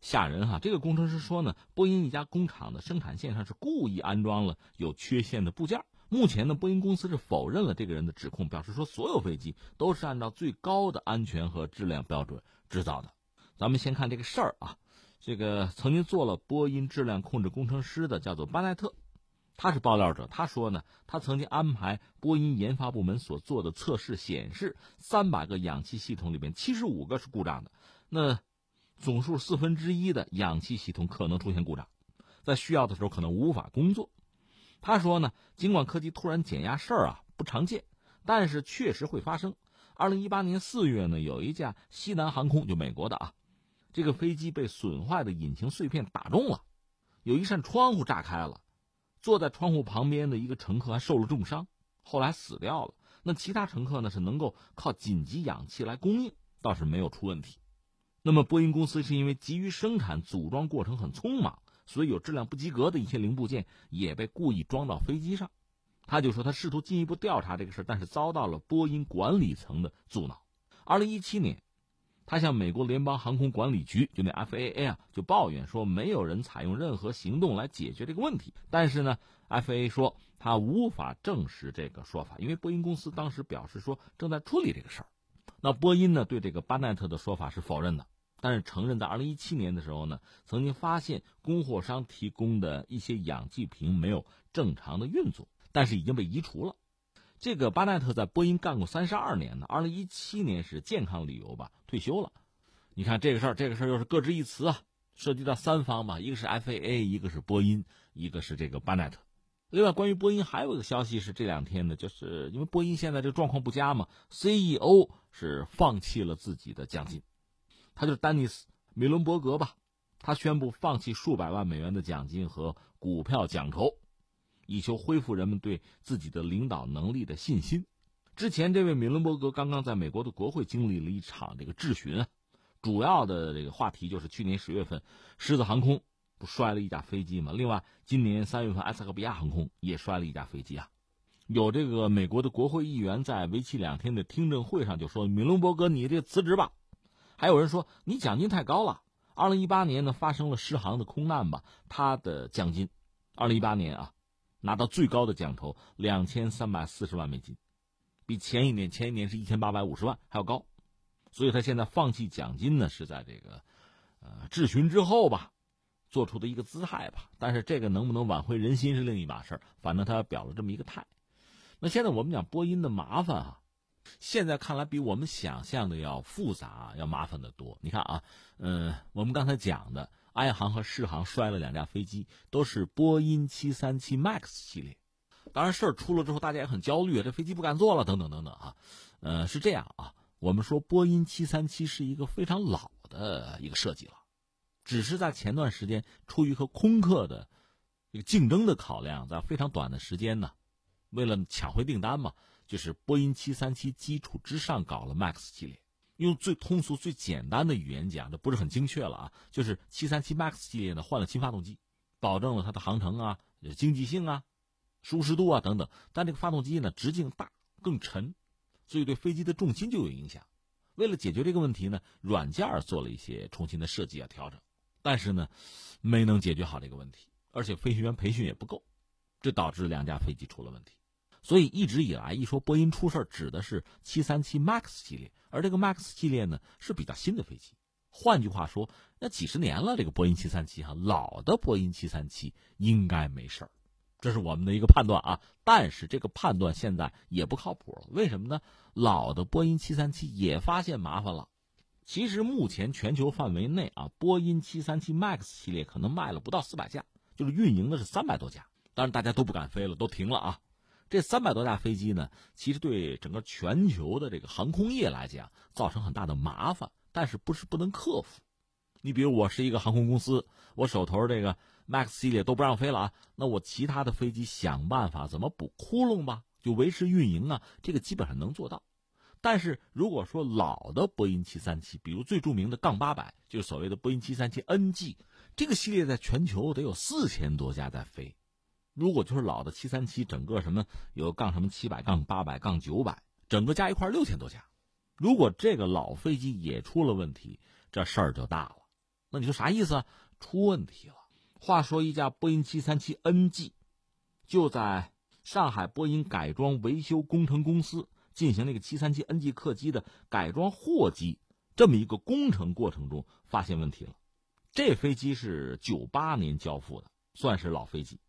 吓人哈！这个工程师说呢，波音一家工厂的生产线上是故意安装了有缺陷的部件。目前呢，波音公司是否认了这个人的指控，表示说所有飞机都是按照最高的安全和质量标准制造的。咱们先看这个事儿啊，这个曾经做了波音质量控制工程师的叫做巴奈特，他是爆料者，他说呢，他曾经安排波音研发部门所做的测试显示，三百个氧气系统里面七十五个是故障的，那总数四分之一的氧气系统可能出现故障，在需要的时候可能无法工作。他说呢，尽管客机突然减压事儿啊不常见，但是确实会发生。二零一八年四月呢，有一架西南航空就美国的啊，这个飞机被损坏的引擎碎片打中了，有一扇窗户炸开了。坐在窗户旁边的一个乘客还受了重伤，后来死掉了。那其他乘客呢是能够靠紧急氧气来供应，倒是没有出问题。那么波音公司是因为急于生产，组装过程很匆忙，所以有质量不及格的一些零部件也被故意装到飞机上。他就说他试图进一步调查这个事但是遭到了波音管理层的阻挠。二零一七年。他向美国联邦航空管理局，就那 FAA 啊，就抱怨说没有人采用任何行动来解决这个问题。但是呢，FAA 说他无法证实这个说法，因为波音公司当时表示说正在处理这个事儿。那波音呢，对这个巴奈特的说法是否认的，但是承认在2017年的时候呢，曾经发现供货商提供的一些氧气瓶没有正常的运作，但是已经被移除了。这个巴奈特在波音干过三十二年呢，二零一七年是健康理由吧退休了。你看这个事儿，这个事儿又是各执一词啊，涉及到三方嘛，一个是 FAA，一个是波音，一个是这个巴奈特。另外，关于波音还有一个消息是这两天呢，就是因为波音现在这个状况不佳嘛，CEO 是放弃了自己的奖金，他就是丹尼斯·米伦伯格吧，他宣布放弃数百万美元的奖金和股票奖酬。以求恢复人们对自己的领导能力的信心。之前，这位米伦伯格刚刚在美国的国会经历了一场这个质询啊，主要的这个话题就是去年十月份狮子航空不摔了一架飞机吗？另外，今年三月份埃塞俄比亚航空也摔了一架飞机啊。有这个美国的国会议员在为期两天的听证会上就说：“米伦伯格，你这辞职吧。”还有人说：“你奖金太高了。”二零一八年呢发生了狮航的空难吧，他的奖金，二零一八年啊。拿到最高的奖头两千三百四十万美金，比前一年前一年是一千八百五十万还要高，所以他现在放弃奖金呢，是在这个呃质询之后吧，做出的一个姿态吧。但是这个能不能挽回人心是另一码事儿反正他表了这么一个态。那现在我们讲波音的麻烦啊，现在看来比我们想象的要复杂，要麻烦的多。你看啊，嗯，我们刚才讲的。埃航和世航摔了两架飞机，都是波音737 MAX 系列。当然，事儿出了之后，大家也很焦虑，这飞机不敢坐了，等等等等啊。呃，是这样啊，我们说波音737是一个非常老的一个设计了，只是在前段时间出于和空客的这个竞争的考量，在非常短的时间呢，为了抢回订单嘛，就是波音737基础之上搞了 MAX 系列。用最通俗、最简单的语言讲，这不是很精确了啊。就是737 MAX 系列呢换了新发动机，保证了它的航程啊、经济性啊、舒适度啊等等。但这个发动机呢直径大、更沉，所以对飞机的重心就有影响。为了解决这个问题呢，软件做了一些重新的设计啊调整，但是呢没能解决好这个问题，而且飞行员培训也不够，这导致两架飞机出了问题。所以一直以来一说波音出事指的是737 MAX 系列。而这个 MAX 系列呢是比较新的飞机，换句话说，那几十年了，这个波音737哈，老的波音737应该没事儿，这是我们的一个判断啊。但是这个判断现在也不靠谱了，为什么呢？老的波音737也发现麻烦了。其实目前全球范围内啊，波音737 MAX 系列可能卖了不到四百架，就是运营的是三百多架，当然大家都不敢飞了，都停了啊。这三百多架飞机呢，其实对整个全球的这个航空业来讲，造成很大的麻烦，但是不是不能克服。你比如我是一个航空公司，我手头这个 MAX 系列都不让飞了啊，那我其他的飞机想办法怎么补窟窿吧，就维持运营啊，这个基本上能做到。但是如果说老的波音737，比如最著名的杠八百，就是所谓的波音737 NG，这个系列在全球得有四千多架在飞。如果就是老的七三七，整个什么有杠什么七百、杠八百、杠九百，整个加一块六千多架。如果这个老飞机也出了问题，这事儿就大了。那你说啥意思？出问题了。话说一架波音七三七 NG，就在上海波音改装维修工程公司进行那个七三七 NG 客机的改装货机这么一个工程过程中发现问题了。这飞机是九八年交付的，算是老飞机。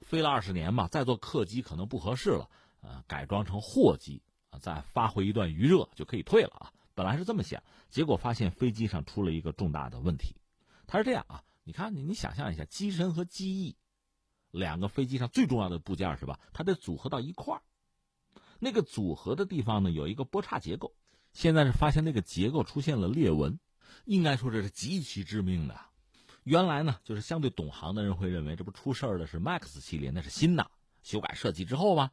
飞了二十年嘛，再做客机可能不合适了，呃，改装成货机啊，再发挥一段余热就可以退了啊。本来是这么想，结果发现飞机上出了一个重大的问题。它是这样啊，你看你想象一下，机身和机翼两个飞机上最重要的部件是吧？它得组合到一块儿，那个组合的地方呢有一个波叉结构，现在是发现那个结构出现了裂纹，应该说这是极其致命的。原来呢，就是相对懂行的人会认为，这不出事儿的是 MAX 系列，那是新的，修改设计之后吧，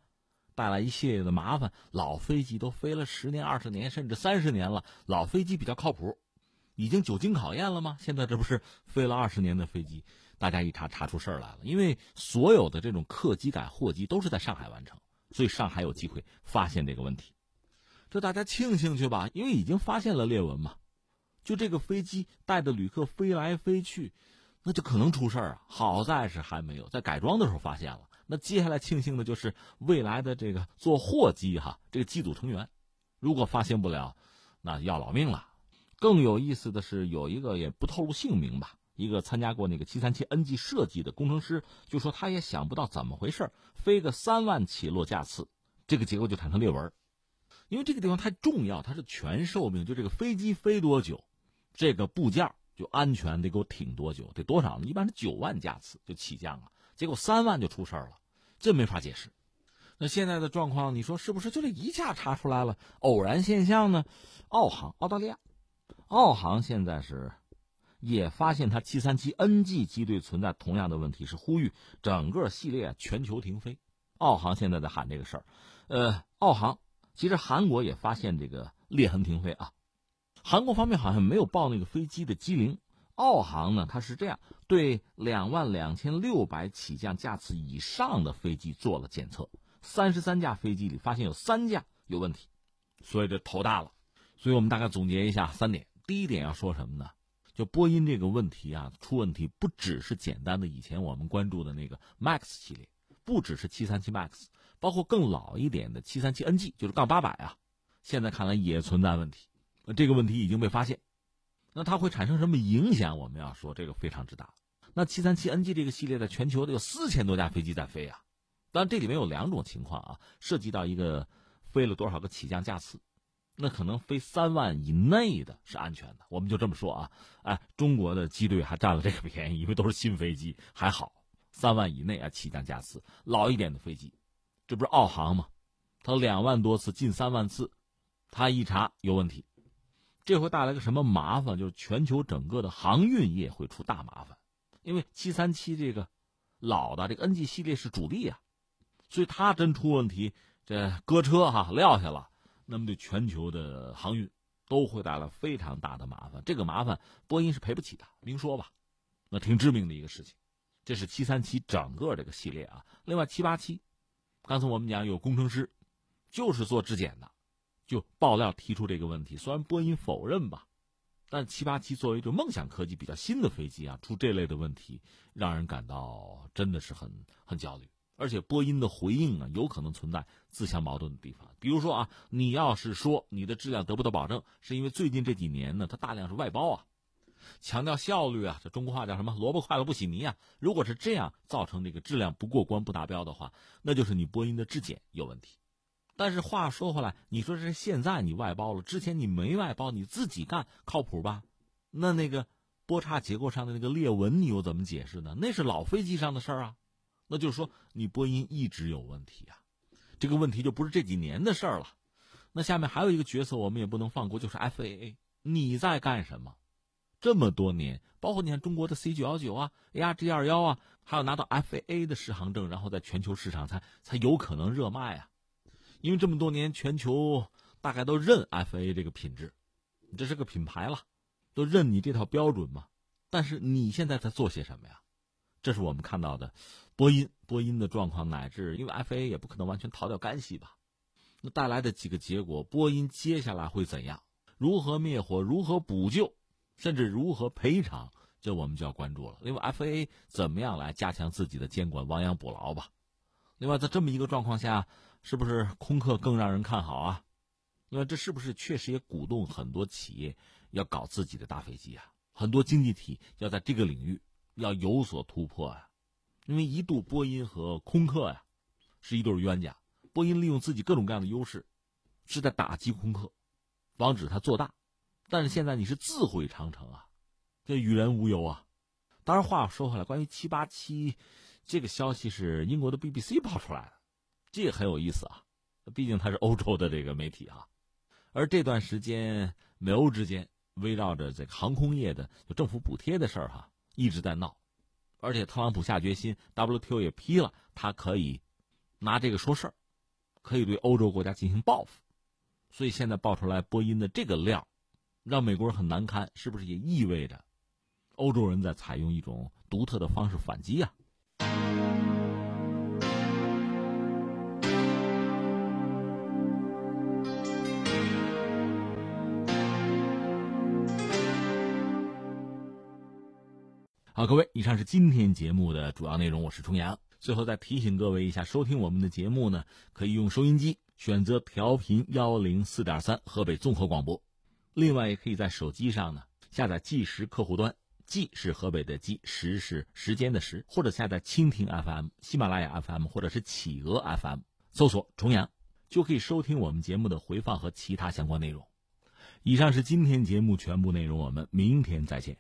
带来一系列的麻烦。老飞机都飞了十年、二十年，甚至三十年了，老飞机比较靠谱，已经久经考验了吗？现在这不是飞了二十年的飞机，大家一查查出事儿来了。因为所有的这种客机改货机都是在上海完成，所以上海有机会发现这个问题，这大家庆幸去吧，因为已经发现了裂纹嘛。就这个飞机带着旅客飞来飞去，那就可能出事儿啊！好在是还没有，在改装的时候发现了。那接下来庆幸的就是未来的这个做货机哈，这个机组成员，如果发现不了，那要老命了。更有意思的是，有一个也不透露姓名吧，一个参加过那个七三七 NG 设计的工程师，就说他也想不到怎么回事，飞个三万起落架次，这个结构就产生裂纹，因为这个地方太重要，它是全寿命，就这个飞机飞多久。这个部件就安全得给我挺多久？得多少呢？一般是九万架次就起降了，结果三万就出事儿了，这没法解释。那现在的状况，你说是不是就这一下查出来了？偶然现象呢？澳航，澳大利亚，澳航现在是也发现它七三七 NG 机队存在同样的问题，是呼吁整个系列全球停飞。澳航现在在喊这个事儿。呃，澳航其实韩国也发现这个裂痕停飞啊。韩国方面好像没有报那个飞机的机龄，澳航呢，它是这样对两万两千六百起降架次以上的飞机做了检测，三十三架飞机里发现有三架有问题，所以这头大了。所以我们大概总结一下三点：第一点要说什么呢？就波音这个问题啊，出问题不只是简单的以前我们关注的那个 MAX 系列，不只是七三七 MAX，包括更老一点的七三七 NG，就是杠八百啊，现在看来也存在问题。那这个问题已经被发现，那它会产生什么影响？我们要说这个非常之大。那七三七 NG 这个系列在全球得有四千多架飞机在飞啊，但这里面有两种情况啊，涉及到一个飞了多少个起降架次，那可能飞三万以内的是安全的，我们就这么说啊。哎，中国的机队还占了这个便宜，因为都是新飞机，还好三万以内啊起降架次，老一点的飞机，这不是澳航吗？它两万多次，近三万次，他一查有问题。这会带来个什么麻烦？就是全球整个的航运业会出大麻烦，因为七三七这个老的这个 NG 系列是主力啊，所以它真出问题，这搁车哈撂下了，那么对全球的航运都会带来非常大的麻烦。这个麻烦波音是赔不起的，明说吧，那挺致命的一个事情。这是七三七整个这个系列啊，另外七八七，刚才我们讲有工程师就是做质检的。就爆料提出这个问题，虽然波音否认吧，但七八七作为这梦想科技比较新的飞机啊，出这类的问题，让人感到真的是很很焦虑。而且波音的回应啊，有可能存在自相矛盾的地方。比如说啊，你要是说你的质量得不到保证，是因为最近这几年呢，它大量是外包啊，强调效率啊，这中国话叫什么？萝卜快了不洗泥啊。如果是这样造成这个质量不过关不达标的话，那就是你波音的质检有问题。但是话说回来，你说这是现在你外包了，之前你没外包，你自己干靠谱吧？那那个波叉结构上的那个裂纹，你又怎么解释呢？那是老飞机上的事儿啊，那就是说你波音一直有问题啊，这个问题就不是这几年的事儿了。那下面还有一个角色我们也不能放过，就是 FAA，你在干什么？这么多年，包括你看中国的 C 九幺九啊，A R G 二幺啊，还要拿到 FAA 的适航证，然后在全球市场才才有可能热卖啊。因为这么多年，全球大概都认 FA 这个品质，这是个品牌了，都认你这套标准嘛。但是你现在在做些什么呀？这是我们看到的，波音波音的状况，乃至因为 FA 也不可能完全逃掉干系吧？那带来的几个结果，波音接下来会怎样？如何灭火？如何补救？甚至如何赔偿？这我们就要关注了。另外，FA 怎么样来加强自己的监管，亡羊补牢吧？另外，在这么一个状况下。是不是空客更让人看好啊？那这是不是确实也鼓动很多企业要搞自己的大飞机啊？很多经济体要在这个领域要有所突破啊！因为一度波音和空客呀是一对冤家，波音利用自己各种各样的优势，是在打击空客，防止它做大。但是现在你是自毁长城啊，这与人无尤啊。当然话又说回来，关于七八七这个消息是英国的 BBC 爆出来的，这个很有意思啊，毕竟它是欧洲的这个媒体啊。而这段时间美欧之间围绕着这个航空业的就政府补贴的事儿哈，一直在闹。而且特朗普下决心，WTO 也批了，他可以拿这个说事儿，可以对欧洲国家进行报复。所以现在爆出来波音的这个料，让美国人很难堪，是不是也意味着欧洲人在采用一种独特的方式反击啊？各位，以上是今天节目的主要内容。我是重阳。最后再提醒各位一下，收听我们的节目呢，可以用收音机选择调频幺零四点三河北综合广播。另外，也可以在手机上呢下载计时客户端，计是河北的计，时是时间的时，或者下载蜻蜓 FM、喜马拉雅 FM 或者是企鹅 FM，搜索重阳就可以收听我们节目的回放和其他相关内容。以上是今天节目全部内容，我们明天再见。